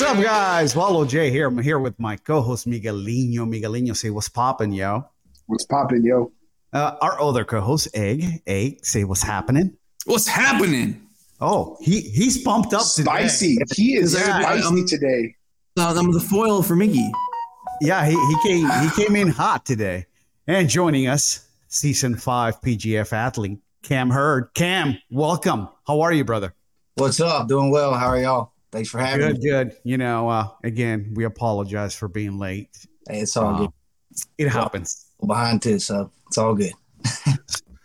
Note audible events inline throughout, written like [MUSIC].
What's up, guys? Wallow J here. I'm here with my co-host Miguelino. Miguelino, say what's popping, yo. What's popping, yo? Uh, our other co-host, Egg. Egg, say what's happening. What's happening? Oh, he he's pumped up Spicy. today. He is Yeah, spicy um, today. I'm the foil for Miggy. Yeah, he, he came he came in hot today. And joining us, season five PGF athlete, Cam Hurd. Cam, welcome. How are you, brother? What's up? Doing well. How are y'all? Thanks for having Good, me. good. Good. You know, uh, again, we apologize for being late. Hey, it's all Uh, good. It happens. Behind too, so it's all good. [LAUGHS]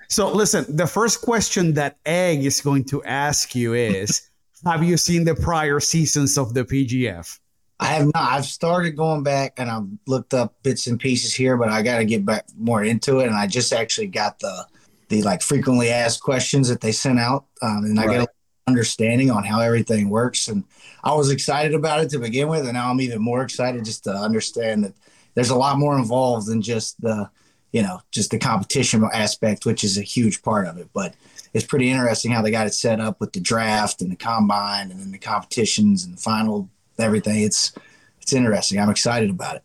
So, listen, the first question that Egg is going to ask you is Have you seen the prior seasons of the PGF? I have not. I've started going back and I've looked up bits and pieces here, but I got to get back more into it. And I just actually got the the like frequently asked questions that they sent out, um, and I Right. got understanding on how everything works. And I was excited about it to begin with, and now I'm even more excited just to understand that there's a lot more involved than just the you know just the competition aspect, which is a huge part of it. But it's pretty interesting how they got it set up with the draft and the combine, and then the competitions and the final everything. It's it's interesting. I'm excited about it.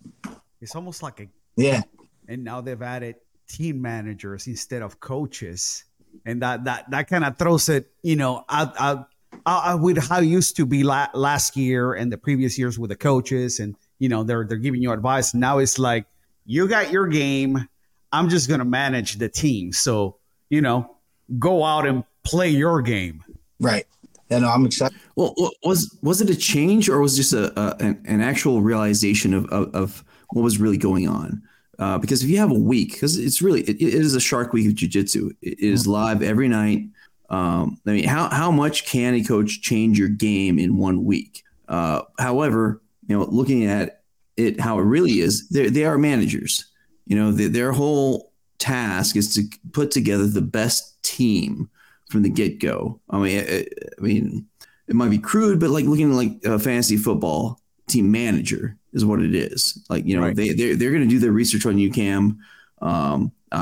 It's almost like a, Yeah, and now they've added team managers instead of coaches. And that, that, that kind of throws it, you know, out, out, out with how it used to be la- last year and the previous years with the coaches. And, you know, they're, they're giving you advice. Now it's like, you got your game. I'm just going to manage the team. So, you know, go out and play your game. right. And I'm excited. Well, was was it a change or was it just a, a an, an actual realization of, of, of what was really going on? Uh, because if you have a week, because it's really it, it is a Shark Week of Jiu-Jitsu. It is live every night. Um, I mean, how how much can a coach change your game in one week? Uh, however, you know, looking at it how it really is, they they are managers. You know, they, their whole task is to put together the best team from the get go. I mean, I, I mean, it might be crude, but like looking like a fantasy football team manager is what it is. Like you know, Right. they they're, they're going to do their research on you, Cam. Um, I,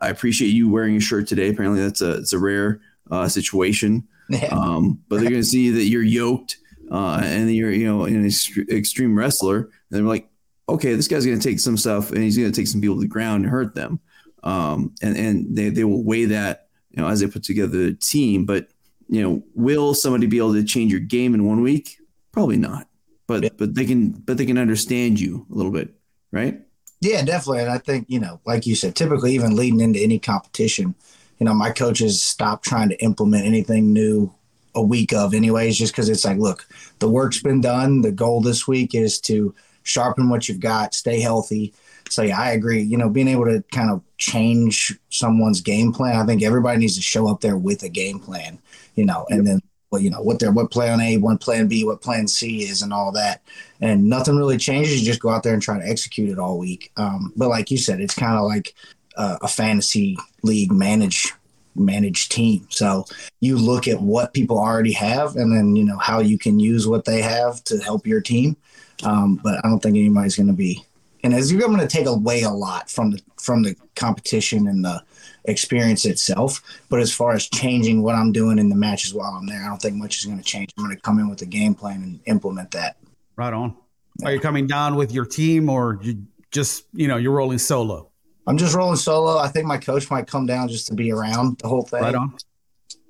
I, I appreciate you wearing a shirt today. Apparently, that's a it's a rare uh, situation. Um, but they're going to see that you're yoked uh, and you're you know an ext- extreme wrestler. And they're like, okay, this guy's going to take some stuff and he's going to take some people to the ground and hurt them. Um, and and they they will weigh that you know as they put together the team. But you know, will somebody be able to change your game in one week? Probably not. But Yeah. but they can but they can understand you a little bit, right? Yeah, definitely. And I think, you know, like you said, typically even leading into any competition, you know, my coaches stop trying to implement anything new a week of anyways, just because it's like, look, the work's been done. The goal this week is to sharpen what you've got, stay healthy. So yeah, I agree. You know, being able to kind of change someone's game plan, I think everybody needs to show up there with a game plan, you know, and then well, you know, what their what plan A, what plan B, what plan C is and all that and nothing really changes. You just go out there and try to execute it all week. Um, but like you said, it's kind of like uh, a fantasy league manage managed team. So you look at what people already have, and then you know how you can use what they have to help your team. Um, but I don't think anybody's going to be, and as you're going to take away a lot from the from the competition and the experience itself. But as far as changing what I'm doing in the matches while I'm there, I don't think much is going to change. I'm going to come in with a game plan and implement that. Right on. Are you coming down with your team or you just, you know, you're rolling solo? I'm just rolling solo. I think my coach might come down just to be around the whole thing. Right on.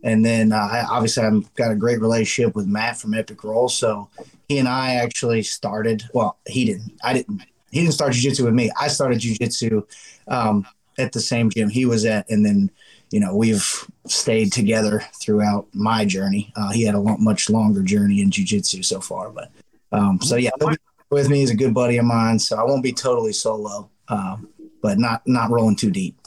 And then uh, I, obviously I've got a great relationship with Matt from Epic Roll. So he and I actually started. Well, he didn't. I didn't. He didn't start jujitsu with me. I started jujitsu um, at the same gym he was at, and then you know we've stayed together throughout my journey. Uh, he had a much longer journey in jujitsu so far, but um, so yeah, with me. He's a good buddy of mine, so I won't be totally solo, um, but not not rolling too deep.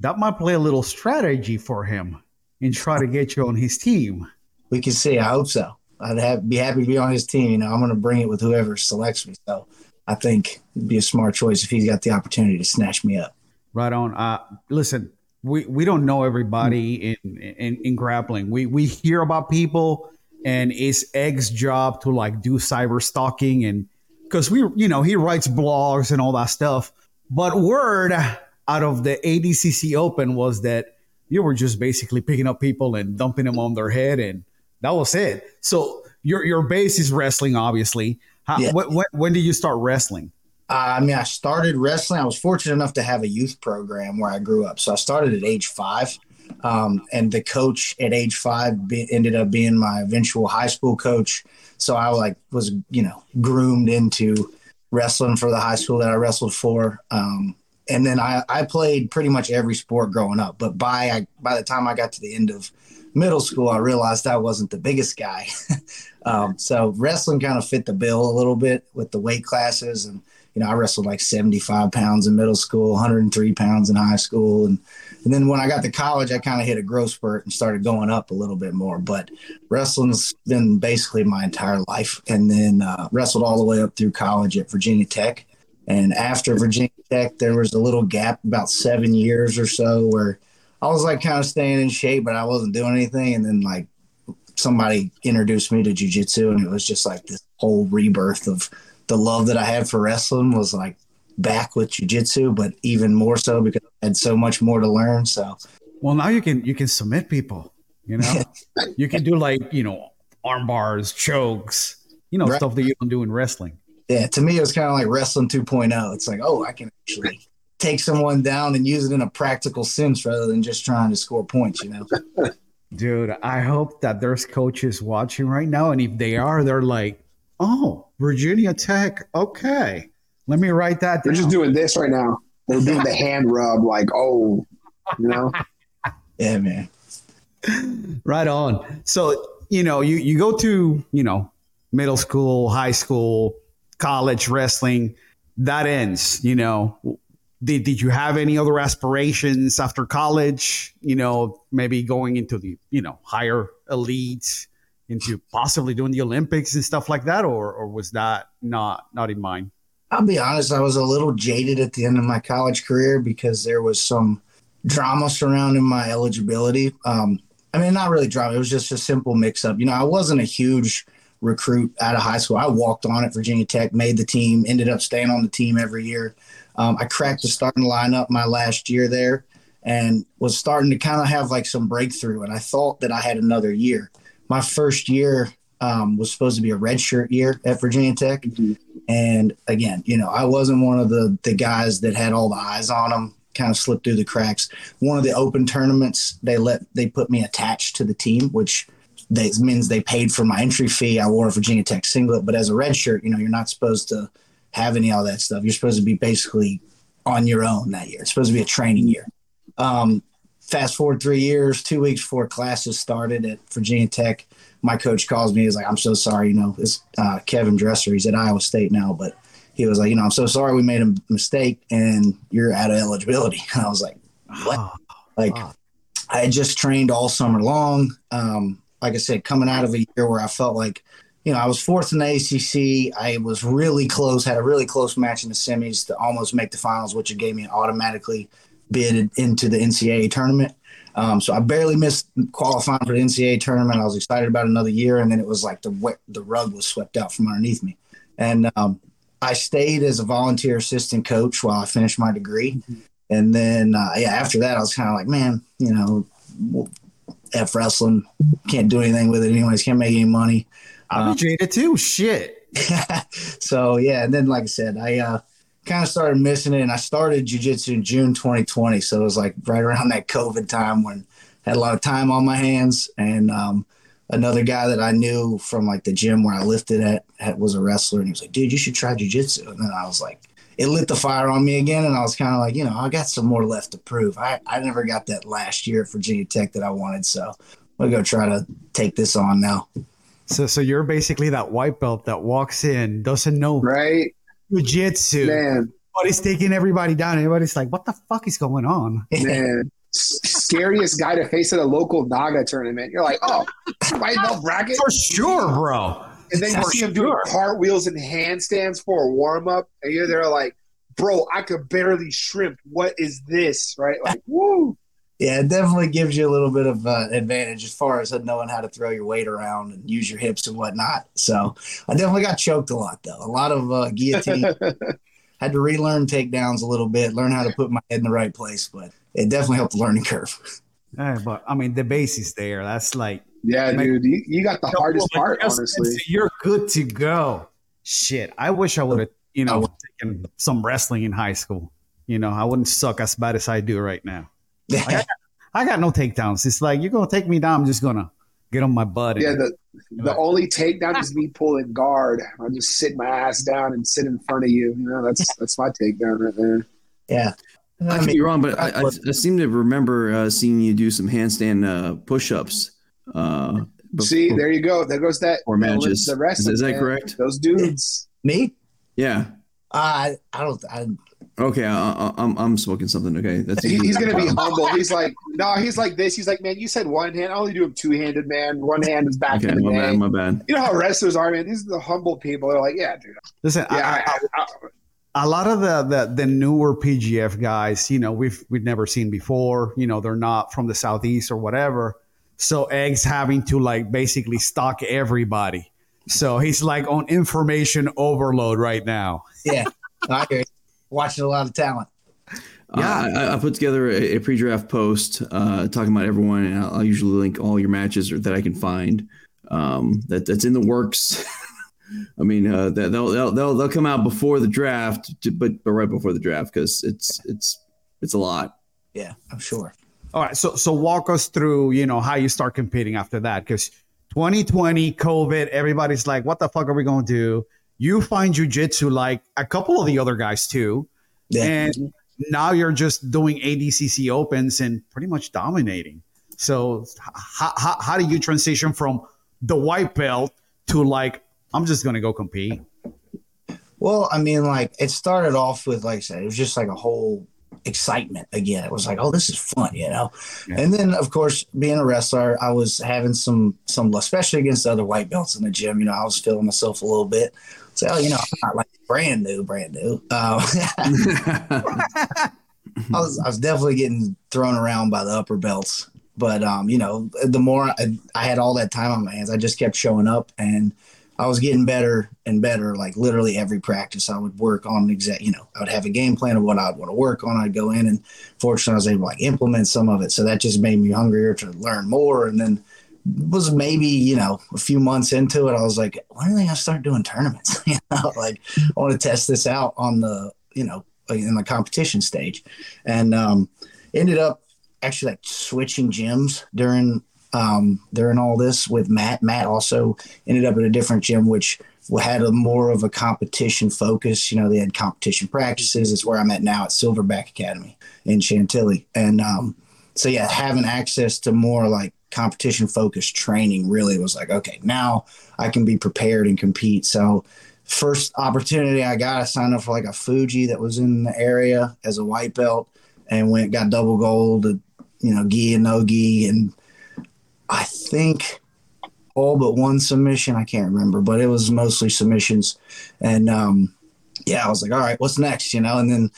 That might play a little strategy for him and try to get you on his team. we can see. I hope so. I'd have, be happy to be on his team. You know, I'm going to bring it with whoever selects me. So I think it'd be a smart choice if he's got the opportunity to snatch me up. Right on. Uh, listen, we, we don't know everybody in, in, in grappling. We, we hear about people and it's Egg's job to like do cyber stalking and because we, you know, he writes blogs and all that stuff. But word out of the ADCC Open was that you were just basically picking up people and dumping them on their head, and that was it. So your your base is wrestling, obviously. How, Yeah. what, what, when did you start wrestling? Uh, I mean, I started wrestling. I was fortunate enough to have a youth program where I grew up. So I started at age five. Um, and the coach at age five be, ended up being my eventual high school coach. So I like was, you know, groomed into wrestling for the high school that I wrestled for. Um, and then I, I played pretty much every sport growing up. But by I, by the time I got to the end of middle school, I realized I wasn't the biggest guy. [LAUGHS] um, so wrestling kind of fit the bill a little bit with the weight classes and you know, I wrestled like 75 pounds in middle school, 103 pounds in high school. And, and then when I got to college, I kind of hit a growth spurt and started going up a little bit more. But wrestling's been basically my entire life. And then uh, wrestled all the way up through college at Virginia Tech. And after Virginia Tech, there was a little gap, about seven years or so, where I was like kind of staying in shape, but I wasn't doing anything. And then like somebody introduced me to jujitsu, and it was just like this whole rebirth of the love that I had for wrestling was like back with jujitsu, but even more so because I had so much more to learn. So Well, now you can you can submit people. You know, [LAUGHS] you can do like you know arm bars, chokes, you know Right. stuff that you don't do in wrestling. yeah, to me, it was kind of like wrestling 2.0. It's like, oh, I can actually take someone down and use it in a practical sense rather than just trying to score points, you know? Dude, I hope that there's coaches watching right now, and if they are, they're like, "Oh, Virginia Tech, okay, let me write that They're just doing this right now. They're doing the hand rub, like, oh, you know. [LAUGHS] Yeah, man. right on. So you know, you you go to you know middle school, high school, college wrestling. That ends. You know, did did you have any other aspirations after college? You know, maybe going into the you know higher elite, into possibly doing the Olympics and stuff like that, or or was that not not in mind? I'll be honest, I was a little jaded at the end of my college career because there was some drama surrounding my eligibility. Um, I mean, not really drama. It was just a simple mix up. You know, I wasn't a huge recruit out of high school. I walked on at Virginia Tech, made the team, ended up staying on the team every year. Um, I cracked the starting lineup my last year there and was starting to kind of have like some breakthrough. And I thought that I had another year. My first year um, was supposed to be a redshirt year at Virginia Tech. And again, you know, I wasn't one of the the guys that had all the eyes on them. Kind of slipped through the cracks. One of the open tournaments, they let they put me attached to the team, which they, means they paid for my entry fee. I wore a Virginia Tech singlet, but as a red shirt, you know, you're not supposed to have any of all that stuff. You're supposed to be basically on your own that year. It's supposed to be a training year. Um, fast forward three years, two weeks before classes started at Virginia Tech, my coach calls me. He's like, "I'm so sorry. You know, it's uh, Kevin Dresser. He's at Iowa State now, but he was like, you know, I'm so sorry we made a mistake and you're out of eligibility." And [LAUGHS] I was like, "What?" Like, Wow. I had just trained all summer long. Um, like I said, coming out of a year where I felt like, you know, I was fourth in the ACC. I was really close, had a really close match in the semis to almost make the finals, which it gave me automatically bid into the NCAA tournament. Um, so I barely missed qualifying for the NCAA tournament. I was excited about another year, and then it was like the wet, the rug was swept out from underneath me. And um, I stayed as a volunteer assistant coach while I finished my degree. And then, uh, yeah, after that, I was kind of like, man, you know, F wrestling, can't do anything with it anyways, can't make any money. I'm Um, jaded too. Shit. [LAUGHS] so yeah, and then like I said, I uh, kind of started missing it, and I started jujitsu in June 2020. So it was like right around that COVID time when I had a lot of time on my hands, and um, another guy that I knew from like the gym where I lifted at, at was a wrestler, and he was like, "Dude, you should try jujitsu." And then I was like, it lit the fire on me again, and I was kind of like, you know, I got some more left to prove. I I never got that last year at Virginia Tech that I wanted, so I'm gonna go try to take this on now. So so you're basically that white belt that walks in, doesn't know Right? Jujitsu, Man, but he's taking everybody down. Everybody's like, "What the fuck is going on?" man. Scariest guy to face at a local Naga tournament. You're like, oh, white belt bracket. For sure, bro. And then you For see him doing cartwheels and handstands for a warm up. And you're there like, bro, I could barely shrimp. What is this? Right? Like, woo. Yeah, it definitely gives you a little bit of uh, advantage as far as knowing how to throw your weight around and use your hips and whatnot. So I definitely got choked a lot though. A lot of uh, guillotine. [LAUGHS] Had to relearn takedowns a little bit, learn how to put my head in the right place, but it definitely helped the learning curve. [LAUGHS] Eh, but I mean, the base is there. That's like Yeah, Make- dude. You, you got the hardest part, honestly. You're good to go. shit, I wish I would have, you know, taken some wrestling in high school. You know, I wouldn't suck as bad as I do right now. I got, I got no takedowns. It's like you're gonna take me down. I'm just gonna get on my butt. Yeah, and- the the only takedown is me pulling guard. I just sit my ass down and sit in front of you. You know, that's that's my takedown right there. yeah. I could be wrong, but I, I, I seem to remember uh, seeing you do some handstand uh, push-ups. Uh, before- See, there you go. There goes that. Or matches. The rest Is of that man. correct? Those dudes. me. Yeah. I I don't. I, Okay, I, I, I'm I'm smoking something. Okay, that's He, he's gonna be [LAUGHS] humble. He's like, no, he's like this. He's like, man, you said one hand. I only do them two handed, man. One hand is back okay. in the My day. bad. My bad. You know how wrestlers are, man. These are the humble people. They're like, yeah, dude. Listen, I- Yeah, I- I, I, a lot of the, the the newer PGF guys, you know, we've we've never seen before. You know, they're not from the southeast or whatever. So eggs having to like basically stock everybody. So he's like on information overload right now. yeah. I hear you. Watching a lot of talent. Yeah. Uh, I, I put together a, a pre-draft post uh, talking about everyone, and I'll, I'll usually link all your matches that I can find. Um, that that's in the works. [LAUGHS] I mean, uh, that they'll, they'll they'll they'll come out before the draft, but but right before the draft because it's it's it's a lot. Yeah, I'm sure. All right, so so walk us through, you know, how you start competing after that because 2020 COVID, everybody's like, what the fuck are we going to do? You find jujitsu like a couple of the other guys too, Yeah. and now you're just doing ADCC opens and pretty much dominating. So how, how, how do you transition from the white belt to like I'm just gonna go compete? Well, I mean, like it started off with, like I said, it was just like a whole excitement again. It was like, oh, this is fun, you know. Yeah. And then, of course, being a wrestler, I was having some some, especially against the other white belts in the gym. You know, I was feeling myself a little bit. So, oh, you know, I'm not like brand new, brand new. Um, [LAUGHS] I was I was definitely getting thrown around by the upper belts. But um, you know, the more I, I had all that time on my hands, I just kept showing up and I was getting better and better. Like literally every practice, I would work on exact. You know, I would have a game plan of what I'd want to work on. I'd go in, and fortunately, I was able to like implement some of it. So that just made me hungrier to learn more. And then was maybe you know a few months into it, I was like, when are they gonna start doing tournaments? [LAUGHS] you know, like I want to test this out on the you know in the competition stage, and um, ended up actually like switching gyms during um, during all this with Matt. Matt also ended up at a different gym, which had a more of a competition focus. You know, they had competition practices. It's where I'm at now at Silverback Academy in Chantilly, and um, so yeah, having access to more like competition focused training really was like, okay, now I can be prepared and compete. So first opportunity I got, I signed up for like a Fuji that was in the area as a white belt and went got double gold, you know, gi and no gi, and I think all but one submission. I can't remember, but it was mostly submissions. And um, yeah, I was like, all right, what's next? You know, and then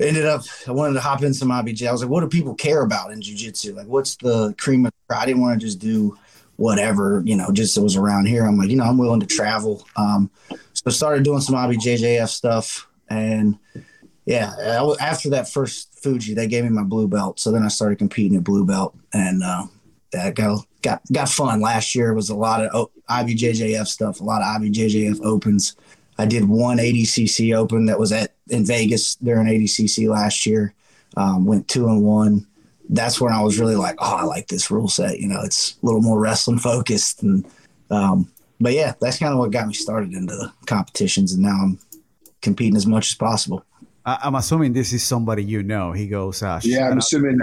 ended up I wanted to hop in some IBJ. I was like, what do people care about in jujitsu? Like, what's the cream of? I didn't want to just do whatever, you know, just it was around here. I'm like, you know, I'm willing to travel. Um, so started doing some IBJJF stuff and yeah, I after that first Fuji, they gave me my blue belt. So then I started competing at blue belt, and uh, that got got got fun. Last year was a lot of o- IBJJF stuff, a lot of IBJJF opens. I did one ADCC Open that was at in Vegas during ADCC last year. Um, went two and one. That's when I was really like, oh, I like this rule set. You know, it's a little more wrestling focused, and um, but yeah, that's kind of what got me started into the competitions, and now I'm competing as much as possible. I, I'm assuming this is somebody you know. He goes, uh, Yeah, I'm assuming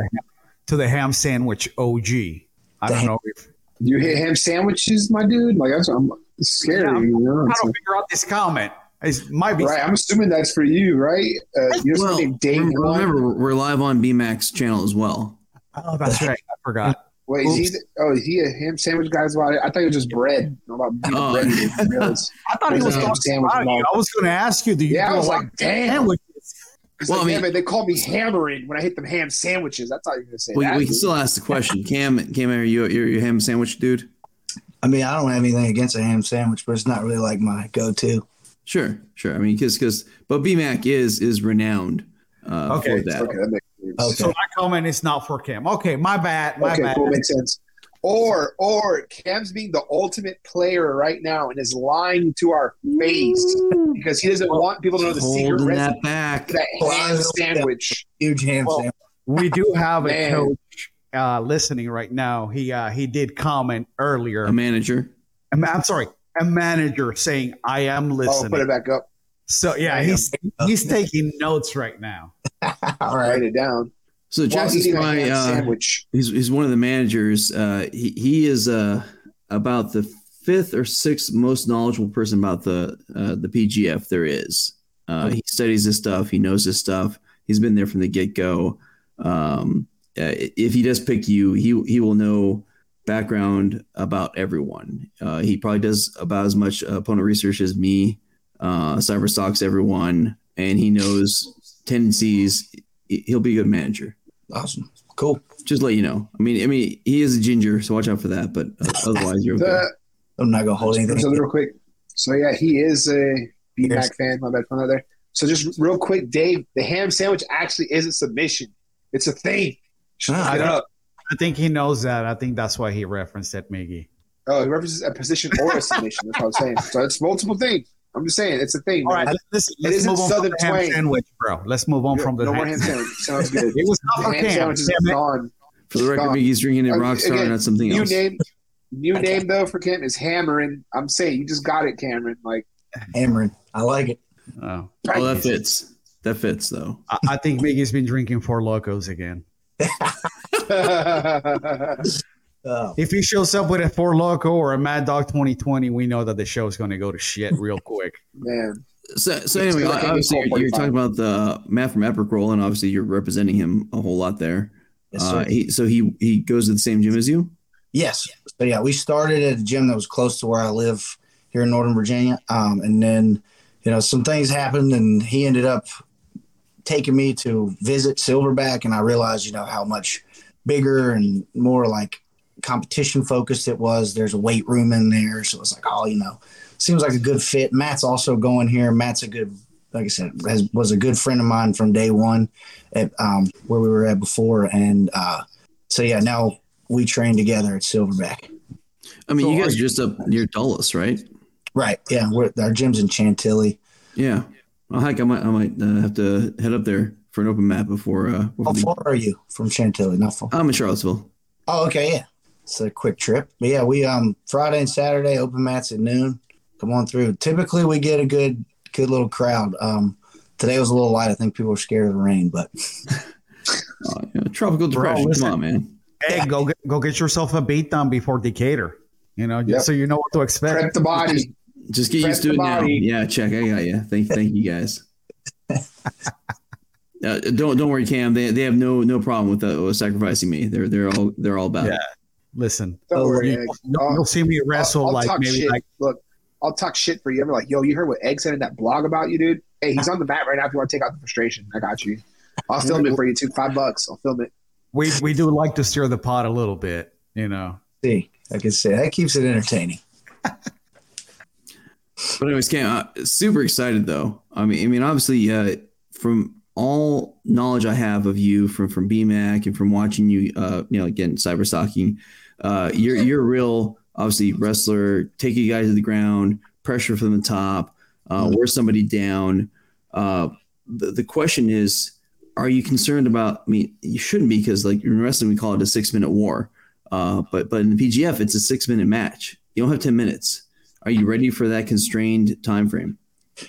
to the ham sandwich OG. I The don't ham- know if you hit ham sandwiches, my dude. Like that's I'm it's scary. Yeah, I'm- you know? I It's don't like- figure out this comment. It might be right. I'm assuming that's for you, right? Uh, you're well, something date remember, remember, we're live on BMAC channel as well. Oh, that's right. I forgot. Wait, is he? The, oh, is he a ham sandwich guy as well? I thought it was just bread. I'm about Oh. bread. I didn't realize. I thought he was a ham talking sandwich about you. I was going to ask you, do you Yeah, I was like, of damn. sandwiches? Well, like, I mean- yeah, man, they call me hammering when I hit them ham sandwiches. That's how you're gonna say We, that. we can still ask the question. Cam, Cam, are you you're, you're a ham sandwich dude? I mean, I don't have anything against a ham sandwich, but it's not really like my go-to. Sure, sure. I mean, because because but BMAC is is renowned uh, Okay, for that. okay, that makes sense. Okay. So my comment is not for Cam. Okay, my bad. My Okay, bad. cool, makes sense. Or or Cam's being the ultimate player right now and is lying to our face because he doesn't want people to know the secret Holding recipe that back. that ham sandwich. Huge ham Well, sandwich. [LAUGHS] We do have a Man. coach uh, listening right now. He uh, he did comment earlier. A manager. I'm, I'm sorry, a manager saying I am listening." Oh, put it back up. so yeah, he's he's taking notes right now. [LAUGHS] All Write it down. So While Jackson eating a Spry, ham uh, sandwich. he's, he's one of the managers. Uh, he, he is uh, about the fifth or sixth most knowledgeable person about the uh, the PGF there is. Uh, he studies this stuff. He knows this stuff. He's been there from the get go. Um, uh, if he does pick you, he he will know background about everyone. Uh, he probably does about as much uh, opponent research as me. Uh, cyber stalks everyone, and he knows tendencies. He- He'll be a good manager Awesome. Cool. just let you know. I mean, I mean, he is a ginger, so watch out for that. But uh, [LAUGHS] otherwise, you're okay. The, I'm not gonna hold just anything. real quick. So yeah, he is a Yes. BMAC fan. My bad for there. So just real quick, Dave, the ham sandwich actually is a submission. It's a thing. Just look I- up. I think he knows that. I think that's why he referenced it, Miggy. Oh, he references a position or a submission. That's what I'm saying. So it's multiple things. I'm just saying it's a thing. All man. right, let's, It let's isn't move on from Southern the ham twang. sandwich, bro. Let's move on from the no ham more ham sandwich. sandwich. Sounds [LAUGHS] good. It was not The for ham sandwich is Damn gone. For the record, Mickey's drinking it uh, Rockstar, again, not something New else. name, new name though for Cam is Hammering. I'm saying you just got it, Cameron. Like Hammering. I like it. Oh. Oh, that fits. That fits, though. I, I think Miggy's been drinking Four Locos again. Oh, [LAUGHS] If he shows up with a Four Loco or a Mad Dog 2020, we know that the show is going to go to shit real quick. Man, So, so anyway, like obviously, you're, you're talking about the Matt from Epic Roll, and obviously, you're representing him a whole lot there. yes, Uh, he, so he he goes to the same gym as you. Yes. So yeah, we started at a gym that was close to where I live here in Northern Virginia. Um, and then, you know, some things happened and he ended up taking me to visit Silverback and I realized, you know, how much bigger and more like competition focused it was. There's a weight room in there. So it's like, oh, you know, seems like a good fit. Matt's also going here. Matt's a good like I said, has, was a good friend of mine from day one at um, where we were at before. And uh, so yeah, now we train together at Silverback. I mean, So you guys are just up near Dulles, right? Right. Yeah. We're, our gym's in Chantilly. Yeah. Well, heck, I might I might uh, have to head up there for an open map before. Uh, How before the- far are you from Chantilly? Not far. I'm in Charlottesville. Oh, okay. Yeah. It's a quick trip. But yeah, we um Friday and Saturday open mats at noon. Come on through. Typically we get a good good little crowd. Um today was a little light. I think people were scared of the rain, but Uh, [LAUGHS] yeah, tropical depression. listen. Come on, man. Hey, go get, go get yourself a beat down before Decatur. You know, just Yep. so you know what to expect. prep the body. [LAUGHS] Just get Press used to the it now. Yeah, check. I got you. Thank, thank you guys. [LAUGHS] Uh, don't don't worry, Cam. They, they have no no problem with, uh, with sacrificing me. They're they're all they're all about Yeah. it. Listen, Don't Oh, worry, you, Egg. will you'll see me wrestle I'll, I'll like talk maybe shit. like Look, I'll talk shit for you. I'm like, yo, you heard what Egg said in that blog about you, dude? Hey, he's on the mat right now. If you want to take out the frustration, I got you. I'll film it for you too. Five bucks. I'll film it. we we do like to stir the pot a little bit. You know, see, like I said, that keeps it entertaining. [LAUGHS] But anyways, Cam, uh, super excited though. I mean, I mean, obviously, uh, from all knowledge I have of you from from BMAC and from watching you, uh, you know, again, cyber stalking, uh, you're you're a real obviously wrestler. Take you guys to the ground, pressure from the top, uh, wear somebody down. Uh, the the question is, are you concerned about? I mean, you shouldn't be because like in wrestling, we call it a six minute war. Uh, but but in the PGF, it's a six minute match. You don't have ten minutes. Are you ready for that constrained time frame?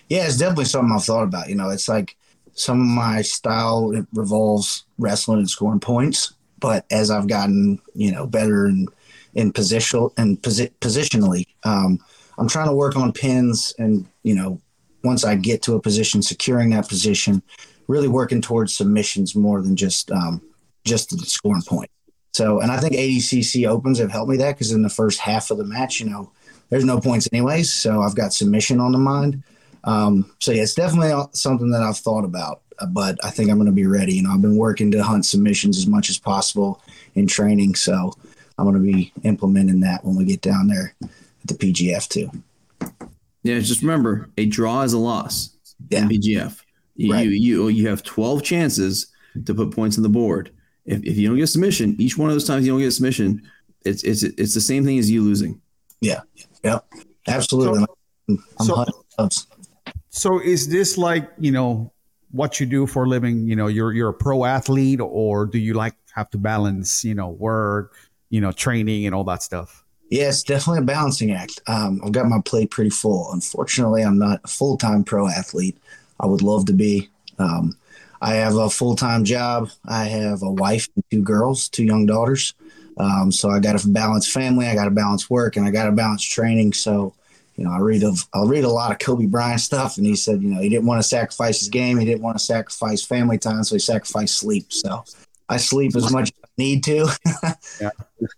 Yeah, it's definitely something I've thought about. You know, it's like some of my style it revolves wrestling and scoring points, but as I've gotten you know better in in position and posi- positionally, um, I'm trying to work on pins and you know once I get to a position, securing that position, really working towards submissions more than just um, just the scoring point. So, and I think ADCC opens have helped me that because in the first half of the match, you know, there's no points anyways, so I've got submission on the mind. Um, so yeah, it's definitely something that I've thought about, uh, but I think I'm going to be ready. You know, I've been working to hunt submissions as much as possible in training, so I'm going to be implementing that when we get down there at the PGF too. Yeah, just remember, a draw is a loss. Yeah. In PGF, you, Right. you you you have twelve chances to put points on the board. If, if you don't get submission, each one of those times you don't get submission, it's it's it's the same thing as you losing. Yeah. Yep. Absolutely. I'm so- hunting gloves. So is this like, you know, what you do for a living, you know, you're you're a pro athlete or do you like have to balance, you know, work, you know, training and all that stuff? Yeah, it's definitely a balancing act. Um, I've got my plate pretty full. Unfortunately, I'm not a full time pro athlete. I would love to be. Um, I have a full time job. I have a wife and two girls, two young daughters. Um, so I got to balance family. I got to balance work, and I got to balance training. So, you know, I read of I read a lot of Kobe Bryant stuff, and he said, you know, he didn't want to sacrifice his game. He didn't want to sacrifice family time, so he sacrificed sleep. So I sleep as much as I need to. [LAUGHS]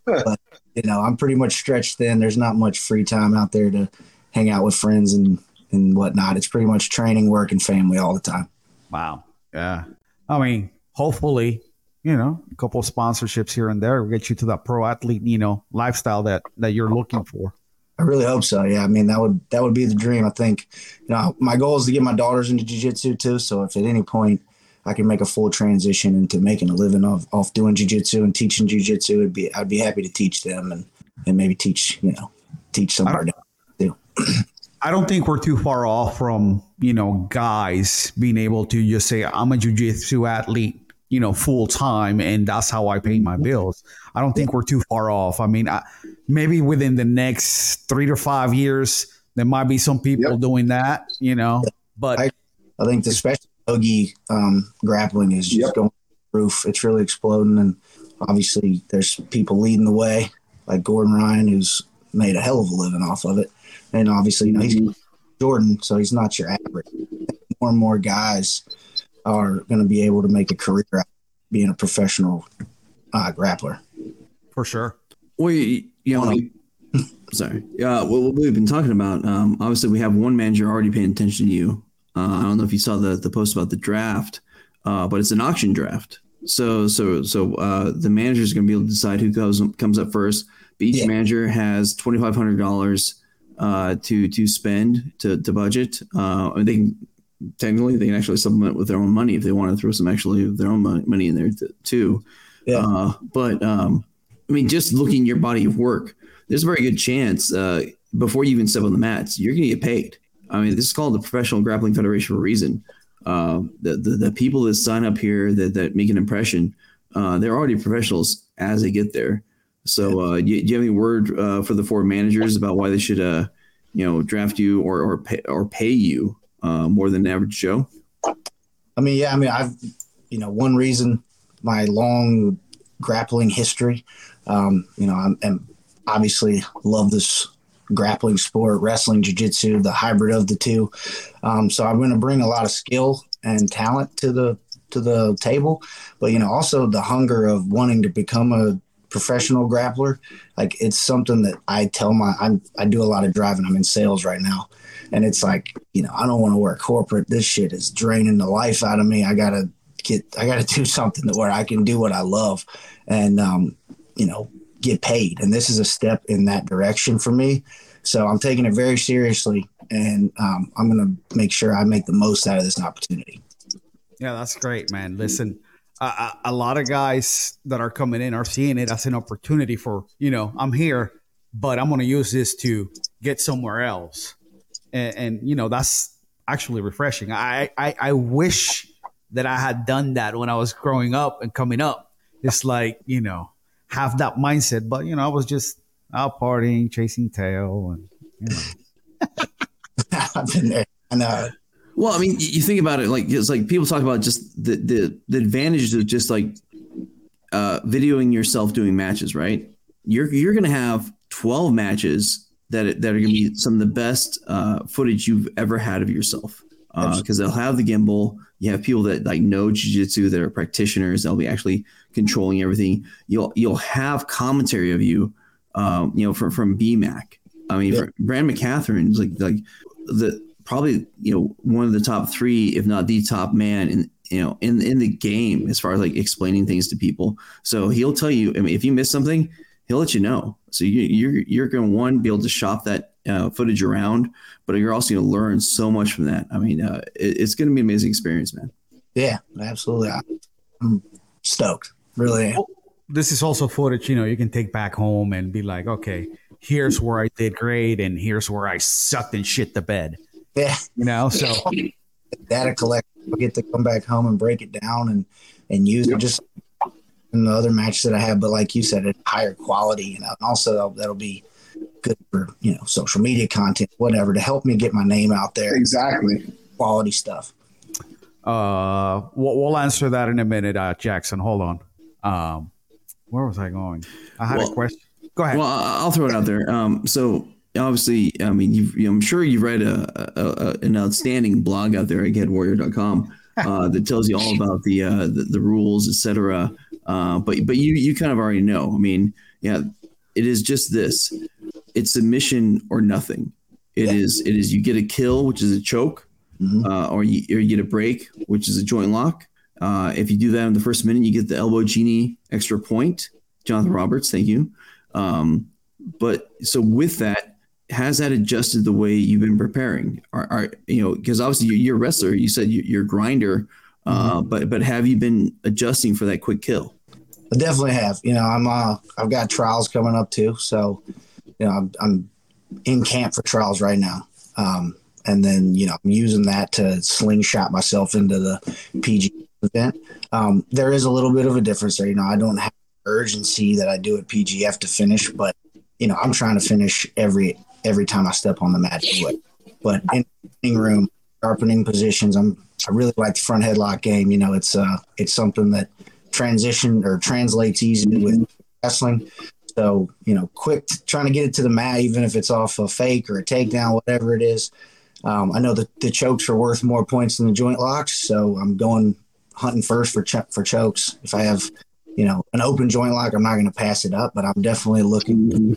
but you know, I'm pretty much stretched thin. There's not much free time out there to hang out with friends and and whatnot. It's pretty much training, work, and family all the time. Wow. Yeah. I mean, hopefully, you know, a couple of sponsorships here and there will get you to that pro athlete, you know, lifestyle that that you're looking for. I really hope so. Yeah, I mean that would that would be the dream. I think, you know, my goal is to get my daughters into jiu-jitsu too. So if at any point I can make a full transition into making a living off, off doing jiu-jitsu and teaching jiu-jitsu, it'd be I'd be happy to teach them and and maybe teach you know teach some of too. [CLEARS THROAT] I don't think we're too far off from, you know, guys being able to just say, I'm a jujitsu athlete, you know, full time, and that's how I pay my bills. I don't think we're too far off. I mean, I, maybe within the next three to five years, there might be some people Yep. doing that, you know, but I- I think the special boogie um, grappling is just Yep. going roof. It's really exploding, and obviously there's people leading the way, like Gordon Ryan, who's made a hell of a living off of it, and obviously you know he's Jordan, so he's not your average. More and more guys are going to be able to make a career out of being a professional uh, grappler. for sure. We, you, you know, [LAUGHS] sorry. Yeah, well, what we've been talking about. Um, obviously, we have one manager already paying attention to you. Uh, I don't know if you saw the the post about the draft, uh, but it's an auction draft. So, so, so uh, the manager is going to be able to decide who goes comes up first. But each Yeah. manager has twenty five hundred dollars uh, to to spend to to budget. Uh, and they can technically they can actually supplement with their own money if they want to throw some actually their own money in there too. Yeah. Uh, but um, I mean, just looking at your body of work, there's a very good chance uh, before you even step on the mats, you're going to get paid. I mean, this is called the Professional Grappling Federation for a reason. Uh, the, the the people that sign up here that, that make an impression, uh, they're already professionals as they get there. So, uh, do, you, do you have any word uh, for the four managers about why they should, uh, you know, draft you or or pay, or pay you uh, more than average Joe? I mean, yeah, I mean, I've, you know, one reason my long grappling history, um, you know, I'm, I'm obviously love this grappling sport, wrestling, jiu-jitsu, the hybrid of the two. Um, so I'm going to bring a lot of skill and talent to the to the table, but you know, also the hunger of wanting to become a professional grappler. Like it's something that I tell my I'm I do a lot of driving. I'm in sales right now. And it's like, you know, I don't want to work corporate. This shit is draining the life out of me. I gotta get I gotta [LAUGHS] do something where I can do what I love and um, you know, get paid. And this is a step in that direction for me. So I'm taking it very seriously and um, I'm gonna make sure I make the most out of this opportunity. Yeah, that's great, man. Listen, a, lot of guys that are coming in are seeing it as an opportunity for, you know, I'm here, but I'm going to use this to get somewhere else. And, and you know, that's actually refreshing. I, I, I wish that I had done that when I was growing up and coming up. It's like, you know, have that mindset, but, you know, I was just out partying, chasing tail. And, you know. [LAUGHS] I've been there. And uh, Well, I mean, you think about it like it's like people talk about just the the, the advantages of just like uh, videoing yourself doing matches, right? You're you're gonna have twelve matches that that are gonna be some of the best uh, footage you've ever had of yourself because they'll have the gimbal. You have people that like know jujitsu that are practitioners. They'll be actually controlling everything. You'll you'll have commentary of you, um, you know, from from BMAC. I mean, Yeah. Brandon McCaghren is like like the probably you know one of the top three, if not the top man in you know in in the game as far as like explaining things to people. So he'll tell you. I mean, if you miss something, he'll let you know. So you, you're you're going to one be able to shop that uh, footage around, but you're also going to learn so much from that. I mean, uh, it, it's going to be an amazing experience, man. yeah, absolutely. I- I'm stoked. Really am. this is also footage you know you can take back home and be like, okay, here's where I did great, and here's where I sucked and shit the bed. Yeah, You know, so [LAUGHS] data collect. I get to come back home and break it down and and use it just in the other matches that I have. But like you said, at higher quality, you know. And also that'll, that'll be good for you know social media content, whatever, to help me get my name out there. Exactly. Quality stuff. uh, we'll, we'll answer that in a minute, uh, Jackson. Hold on. Um, where was I going? I had Well- a question. Go ahead. Well, I'll throw it out there. Um, so obviously, I mean, you've, I'm sure you've read a, a, a an outstanding blog out there at GetWarrior.com uh, [LAUGHS] that tells you all about the uh, the, the rules, etc. Uh, but but you you kind of already know. I mean, yeah, it is just this. It's submission or nothing. It is it is you get a kill, which is a choke, Mhm. uh, or you or you get a break, which is a joint lock. Uh, if you do that in the first minute, you get the elbow genie extra point. Jonathan Roberts, thank you. Um, but so with that, has that adjusted the way you've been preparing? Are, are you know because obviously you're, you're a wrestler. You said you- you're a grinder, uh, but but have you been adjusting for that quick kill? I definitely have. You know, I'm uh, I've got trials coming up too, so you know, I'm, I'm in camp for trials right now. Um, and then you know, I'm using that to slingshot myself into the PG event. Um, there is a little bit of a difference there. You know, I don't have urgency that I do at PGF to finish, but you know, I'm trying to finish every every time I step on the mat. But in the room, sharpening positions, I'm I really like the front headlock game. You know, it's uh, it's something that transition or translates easily with wrestling. So, you know, quick trying to get it to the mat, even if it's off a fake or a takedown, whatever it is. Um, I know that the chokes are worth more points than the joint locks, so I'm going hunting first for ch- for chokes. If I have, you know, an open joint lock, I'm not going to pass it up, but I'm definitely looking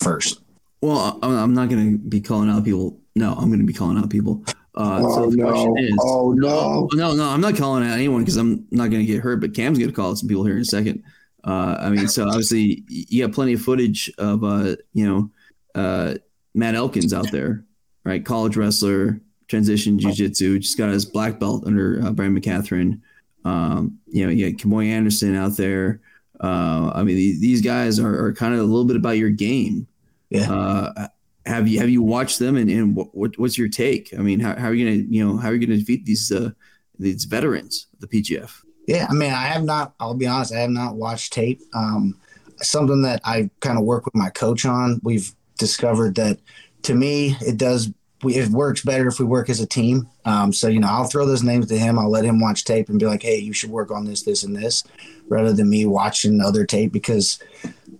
first. Well, I'm not going to be calling out people. No, I'm going to be calling out people. Uh, Oh, so the question no. is, Oh, no. no, no, I'm not calling out anyone because I'm not going to get hurt. But Cam's going to call out some people here in a second. Uh, I mean, so obviously you got plenty of footage of uh, you know uh, Matt Elkins out there, right? College wrestler, transition jiu-jitsu, just got his black belt under uh, Brandon McCaghren. Um, you know, you got Kamoy Anderson out there. Uh, I mean, these, these guys are, are kind of a little bit about your game. Yeah. Uh, have you have you watched them and, and what, what what's your take? I mean, how, how are you gonna you know how are you gonna defeat these uh, these veterans of the PGF? Yeah, I mean, I have not. I'll be honest, I have not watched tape. Um, something that I kind of work with my coach on. We've discovered that to me, it does. We, it works better if we work as a team. Um, so you know, I'll throw those names to him. I'll let him watch tape and be like, "Hey, you should work on this, this, and this," rather than me watching other tape. Because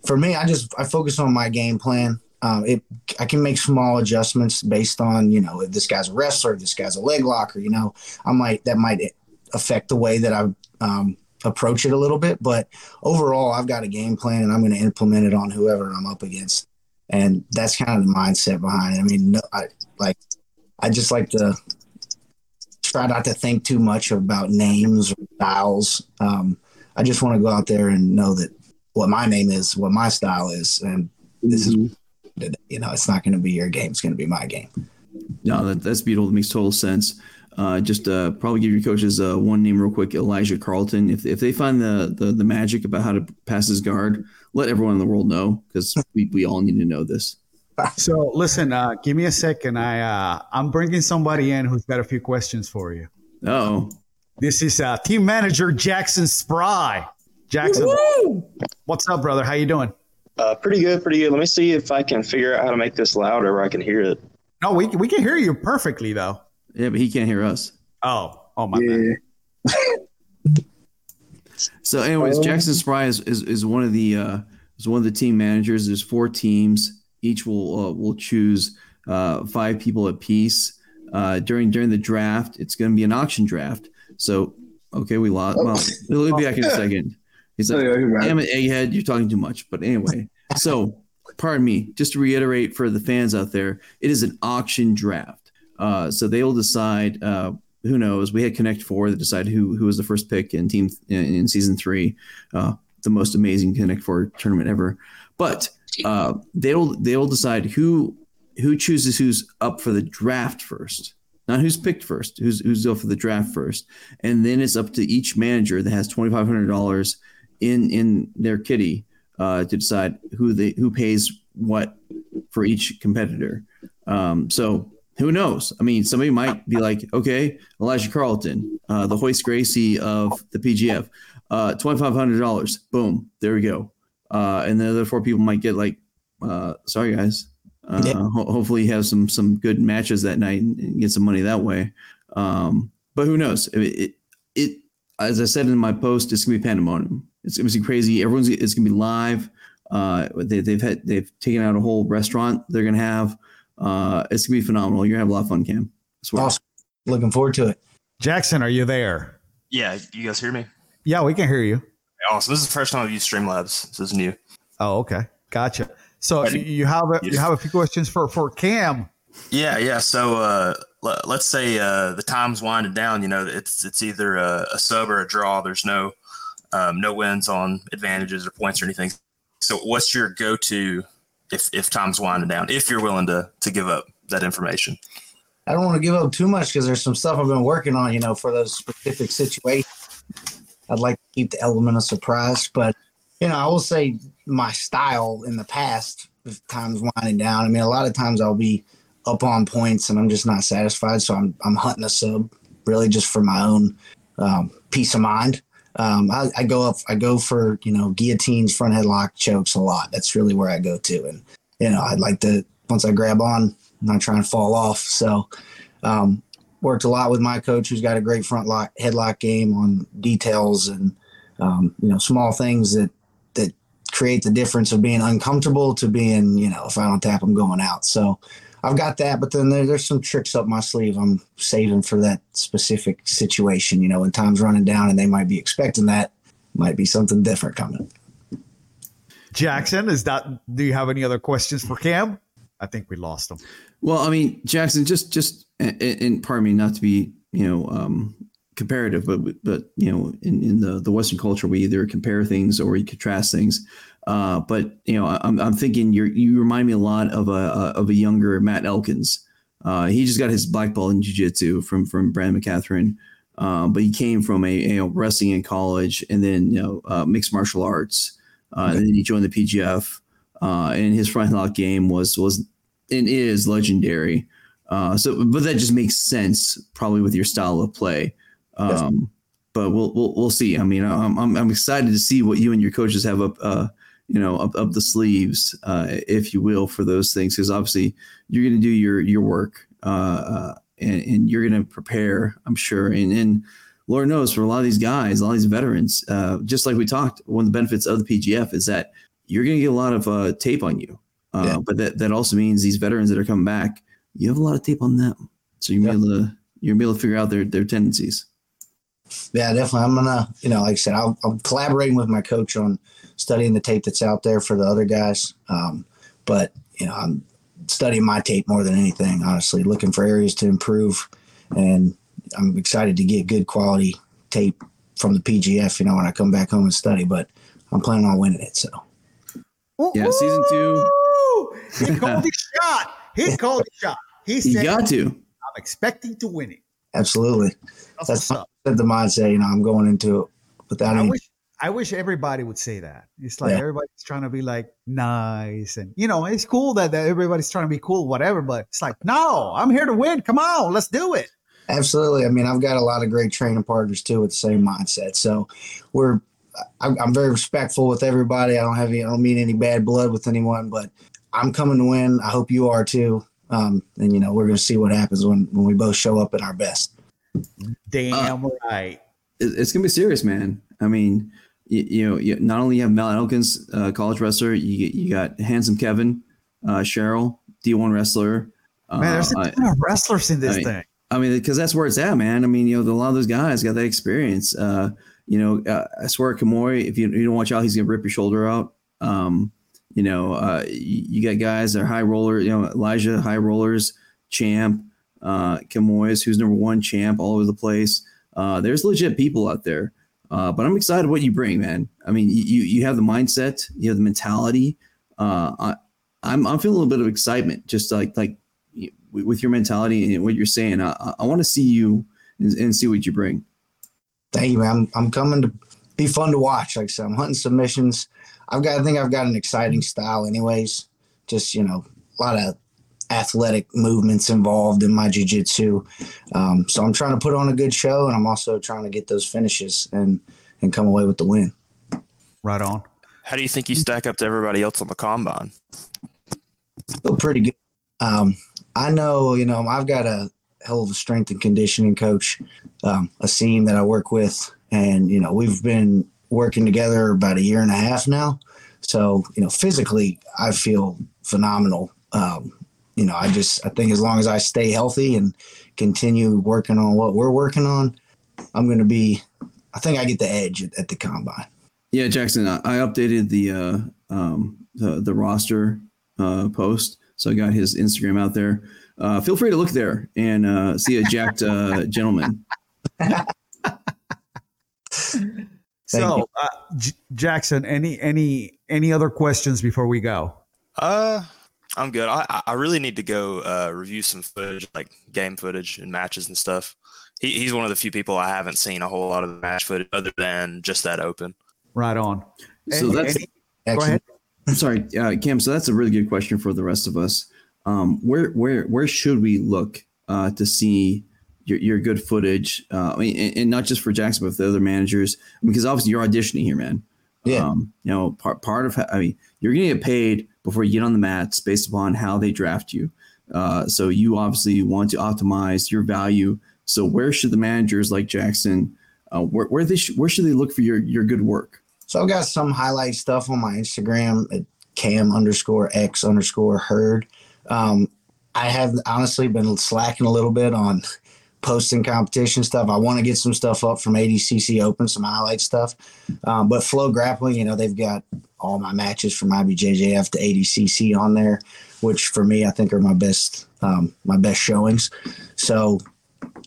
for me, I just I focus on my game plan. Um, it I can make small adjustments based on you know if this guy's a wrestler, this guy's a leg locker. You know, I might that might affect the way that I um, approach it a little bit. But overall, I've got a game plan and I'm going to implement it on whoever I'm up against. And that's kind of the mindset behind it. I mean, no, I like, I just like to try not to think too much about names or styles. Um, I just want to go out there and know that what my name is, what my style is, and this is, you know, it's not going to be your game. It's going to be my game. No, that, that's beautiful. It makes total sense. Uh, just uh, probably give your coaches uh, one name real quick, Elijah Carlton. If, if they find the, the the magic about how to pass his guard, let everyone in the world know because [LAUGHS] we, we all need to know this. So listen, uh, give me a second. I uh, I'm bringing somebody in who's got a few questions for you. Oh, This is uh, team manager Jackson Spry. Jackson, what's up, brother? How you doing? Uh, pretty good, pretty good. Let me see if I can figure out how to make this louder where I can hear it. No, we we can hear you perfectly though. yeah, but he can't hear us. Oh, oh my bad. Yeah. [LAUGHS] So, anyways, Um, Jackson Spry is, is, is one of the uh, is one of the team managers. There's four teams. Each will uh, will choose uh, five people apiece. Uh, during during the draft, it's going to be an auction draft. So, okay, we lost. Well, we'll be back in a second. He's like, Oh, yeah, you're right. damn it, egghead, you're talking too much. But anyway, [LAUGHS] so pardon me. Just to reiterate for the fans out there, it is an auction draft. Uh, so they will decide. Uh, who knows? We had Connect Four that decided who who was the first pick in team in, in season three, uh, the most amazing Connect Four tournament ever. But uh, they'll they'll decide who who chooses who's up for the draft first, not who's picked first, who's who's up for the draft first, and then it's up to each manager that has twenty five hundred dollars in in their kitty uh, to decide who they who pays what for each competitor. Um, so who knows? I mean, somebody might be like, okay, Elijah Carlton, uh, the Royce Gracie of the PGF, uh, twenty five hundred dollars. Boom, there we go. Uh, and the other four people might get like, uh, sorry guys. Uh, Yeah. ho- hopefully, you have some some good matches that night and, and get some money that way. Um, but who knows? It, it, it, as I said in my post, it's gonna be pandemonium. It's gonna be crazy. Everyone's it's gonna be live. Uh, they, they've had they've taken out a whole restaurant. They're gonna have. Uh, it's gonna be phenomenal. You're gonna have a lot of fun, Cam. Swear. Awesome. Looking forward to it. Jackson, are you there? Yeah, you guys hear me? Yeah, we can hear you. Awesome. This is the first time I've used Streamlabs. This is new. Oh, okay, gotcha. So Ready? you have a, you have a few questions for for Cam. Yeah, yeah. So uh, l- let's say uh, the time's winding down. You know, it's it's either a, a sub or a draw. There's no um, no wins on advantages or points or anything. So what's your go to if if time's winding down? If you're willing to to give up that information. I don't want to give up too much because there's some stuff I've been working on, you know, for those specific situations. I'd like to keep the element of surprise, but you know, I will say my style in the past, if time's winding down. I mean, a lot of times I'll be up on points and I'm just not satisfied, so I'm I'm hunting a sub really just for my own um, peace of mind. Um, I, I go up, I go for you know guillotines, front headlock, chokes a lot. That's really where I go to, and you know, I'd like to once I grab on, I'm not trying to fall off. So, um, worked a lot with my coach, who's got a great front lock headlock game on details and um, you know small things that that create the difference of being uncomfortable to being you know if I don't tap, I'm going out. So. I've got that, but then there, there's some tricks up my sleeve I'm saving for that specific situation. You know, when time's running down and they might be expecting that, might be something different coming. Jackson, is that? Do you have any other questions for Cam? I think we lost him. Well, I mean, Jackson, just just and, and pardon me, not to be you know um, comparative, but but you know, in, in the the Western culture, we either compare things or we contrast things. Uh, but you know, I'm I'm thinking you you remind me a lot of a of a younger Matt Elkins. Uh, he just got his black belt in jiu-jitsu from from Brandon McCaghren. Um, but he came from a you know wrestling in college and then you know uh, mixed martial arts, uh, and then he joined the PGF. Uh, and his front lock game was was and is legendary. Uh, so, but that just makes sense probably with your style of play. Um, but we'll, we'll we'll see. I mean, I'm, I'm I'm excited to see what you and your coaches have up, uh, you know, up, up the sleeves, uh, if you will, for those things, because obviously you're going to do your your work, uh, uh, and, and you're going to prepare. I'm sure, and and Lord knows for a lot of these guys, a lot of these veterans, uh, just like we talked, one of the benefits of the PGF is that you're going to get a lot of uh, tape on you. Uh, Yeah. But that, that also means these veterans that are coming back, you have a lot of tape on them, so you're be able to you're able to figure out their their tendencies. Yeah, definitely. I'm gonna, you know, like I said, I'll, I'm collaborating with my coach on studying the tape that's out there for the other guys. Um, but you know, I'm studying my tape more than anything. Honestly, looking for areas to improve, and I'm excited to get good quality tape from the PGF. You know, when I come back home and study. But I'm planning on winning it. So Yeah, season two. Woo! He [LAUGHS] called his shot. He [LAUGHS] called his shot. He said, You got to. "I'm expecting to win it." absolutely, That's that's what's up. the mindset. You know, I'm going into it without I any. wish I wish everybody would say that. It's like Yeah. everybody's trying to be like nice and you know, it's cool that, that everybody's trying to be cool, whatever, but it's like, no, I'm here to win. Come on, let's do it. Absolutely. I mean, I've got a lot of great training partners too with the same mindset. So we're, I'm, I'm very respectful with everybody. I don't have any, I don't mean any bad blood with anyone, but I'm coming to win. I hope you are too. Um, and you know, we're going to see what happens when, when we both show up at our best. Damn right. It's gonna be serious, man. I mean, you, you know, you, not only you have Matt Elkins, uh, college wrestler, you you got handsome Kevin, uh, Cheryl, D1 wrestler. Uh, Man, there's a I- ton of wrestlers in this I mean, thing. I mean, because that's where it's at, man. I mean, you know, a lot of those guys got that experience. Uh, you know, uh, I swear, Kamori, if you, you don't watch out, he's gonna rip your shoulder out. Um, you know, uh, you, you got guys that are high roller. You know, Elijah, high rollers, champ, uh, Kamoyes, who's number one champ all over the place. Uh, there's legit people out there. Uh, but I'm excited what you bring, man. I mean, you you have the mindset, you have the mentality. Uh, I, I'm I'm feeling a little bit of excitement, just like like with your mentality and what you're saying. I, I want to see you and, and see what you bring. Thank you, man. I'm, I'm coming to be fun to watch. Like I said, I'm hunting submissions. I've got I think I've got an exciting style, anyways. Just you know, a lot of athletic movements involved in my jiu-jitsu. Um, so I'm trying to put on a good show, and I'm also trying to get those finishes and and come away with the win. Right on. How do you think you stack up to everybody else on the combine? Feel pretty good. Um, I know, you know, I've got a hell of a strength and conditioning coach, um, a team that I work with, and you know, we've been working together about a year and a half now. So, you know, physically, I feel phenomenal. Um, you know, I just I think as long as I stay healthy and continue working on what we're working on, I'm going to be. I think I get the edge at, at the combine. Yeah, Jackson, I, I updated the uh, um, the, the roster uh, post, so I got his Instagram out there. Uh, feel free to look there and uh, see a jacked uh, [LAUGHS] gentleman. So, uh, J- Jackson, any any any other questions before we go? Uh, I'm good. I I really need to go uh, review some footage, like game footage and matches and stuff. He, he's one of the few people I haven't seen a whole lot of the match footage other than just that open. Right on. So Any- that's- any- go Excellent. ahead. I'm sorry, uh, Cam. So that's a really good question for the rest of us. Um, where where where should we look uh, to see your, your good footage? Uh, I mean, and, and not just for Jackson, but for the other managers, because obviously you're auditioning here, man. Yeah. Um, you know, part part of I mean, you're gonna get paid before you get on the mats based upon how they draft you. Uh, so you obviously want to optimize your value. So where should the managers like Jackson, uh, where where they sh- where should they look for your your good work? So I've got some highlight stuff on my Instagram at cam underscore x underscore herd. Um, I have honestly been slacking a little bit on [LAUGHS] posting competition stuff. I want to get some stuff up from ADCC Open, some highlight stuff. Um, but FloGrappling, you know, they've got all my matches from IBJJF to ADCC on there, which for me I think are my best um, my best showings. So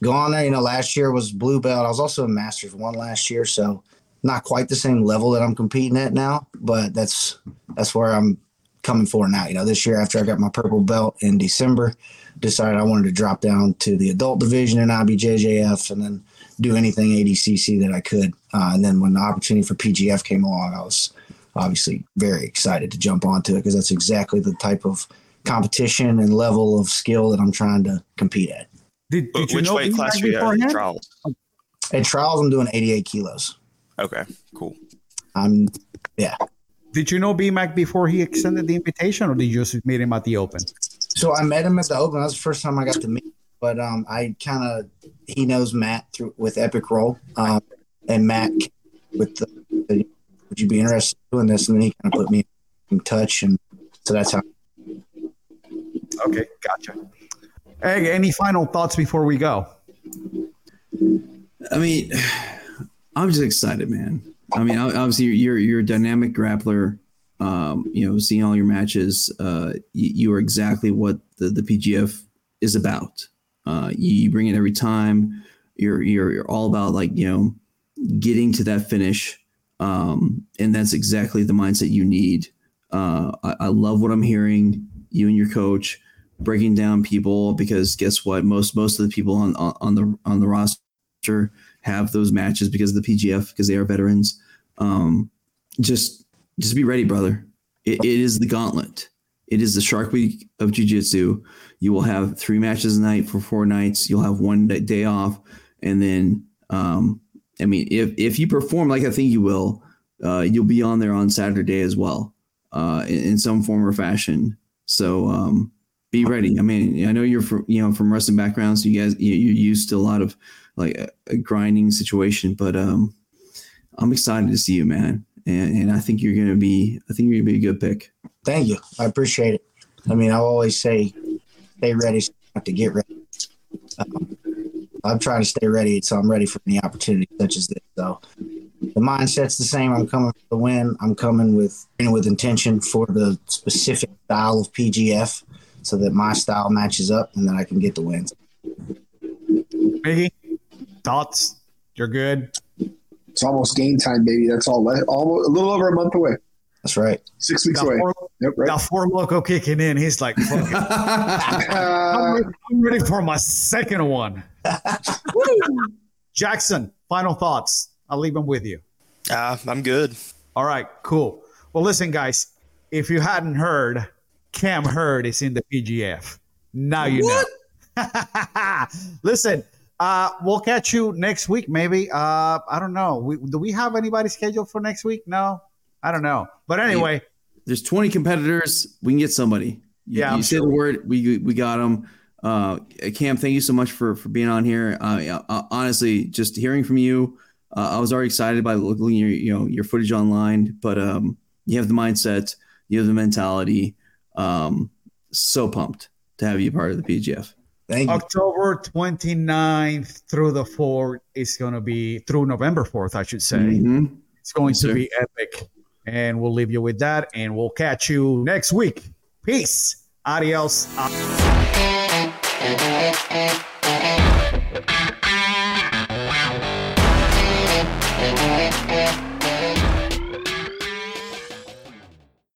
go on there. You know, last year was blue belt. I was also in Masters one last year, so not quite the same level that I'm competing at now, but that's that's where I'm coming for now. You know, this year after I got my purple belt in December, decided I wanted to drop down to the adult division in IBJJF and then do anything ADCC that I could. Uh, and then when the opportunity for PGF came along, I was obviously very excited to jump onto it because that's exactly the type of competition and level of skill that I'm trying to compete at. Did, did you know weight Emac class are you at trials? At trials, I'm doing 88 kilos. Okay, cool. I'm Did you know BMAC before he extended the invitation, or did you just meet him at the Open? So I met him at the Open. That was the first time I got to meet. him. But um, I kind of he knows Matt through with Epic Roll, um, and Matt with the, the would you be interested in doing this? And then he kind of put me in touch, and so that's how. Okay, gotcha. Hey, any final thoughts before we go? I mean, I'm just excited, man. I mean, obviously you're you're, you're a dynamic grappler. Um, you know, seeing all your matches, uh, you, you are exactly what the, the PGF is about. Uh, you, you bring it every time. You're you're you're all about like you know getting to that finish, um, and that's exactly the mindset you need. Uh, I, I love what I'm hearing. You and your coach breaking down people because guess what? Most most of the people on on, the on the roster have those matches because of the PGF because they are veterans. Um, just just be ready, brother. It, it is the gauntlet. It is the Shark Week of Jiu Jitsu. You will have three matches a night for four nights. You'll have one day off, and then um, I mean, if if you perform like I think you will, uh, you'll be on there on Saturday as well, uh, in, in some form or fashion. So um, be ready. I mean, I know you're from you know from wrestling background, so you guys you, you're used to a lot of like a, a grinding situation, but um, I'm excited to see you, man, and, and I think you're gonna be I think you're gonna be a good pick. Thank you. I appreciate it. I mean, I always say, stay ready, have to get ready. Um, I'm trying to stay ready, so I'm ready for any opportunity such as this. So the mindset's the same. I'm coming for the win. I'm coming with with intention for the specific style of PGF, so that my style matches up and then I can get the wins. Miggy, thoughts? You're good. It's almost game time, baby. That's all. le- Almost a little over a month away. That's right. Six weeks away. four, Yep, right. got Four Loko kicking in. He's like, "Fuck it. [LAUGHS] I'm, ready, I'm ready for my second one. [LAUGHS] Jackson, final thoughts. I'll leave them with you. Uh, I'm good. All right, cool. Well, listen, guys, if you hadn't heard, Cam Hurd is in the PGF. Now you know. [LAUGHS] listen, uh, we'll catch you next week, maybe. Uh, I don't know. We, do we have anybody scheduled for next week? No, I don't know. But anyway, There's 20 competitors. We can get somebody. You, Yeah, I'm you say the word. We we got them. Uh, Cam, thank you so much for for being on here. Uh, uh, honestly, just hearing from you, uh, I was already excited by looking your you know your footage online. But um, you have the mindset, you have the mentality. Um, so pumped to have you part of the PGF. Thank you. October 29th through the 4th is going to be through November 4th, I should say. Mhm. It's going Yes, to sir. be epic. And we'll leave you with that. And we'll catch you next week. Peace. Adios.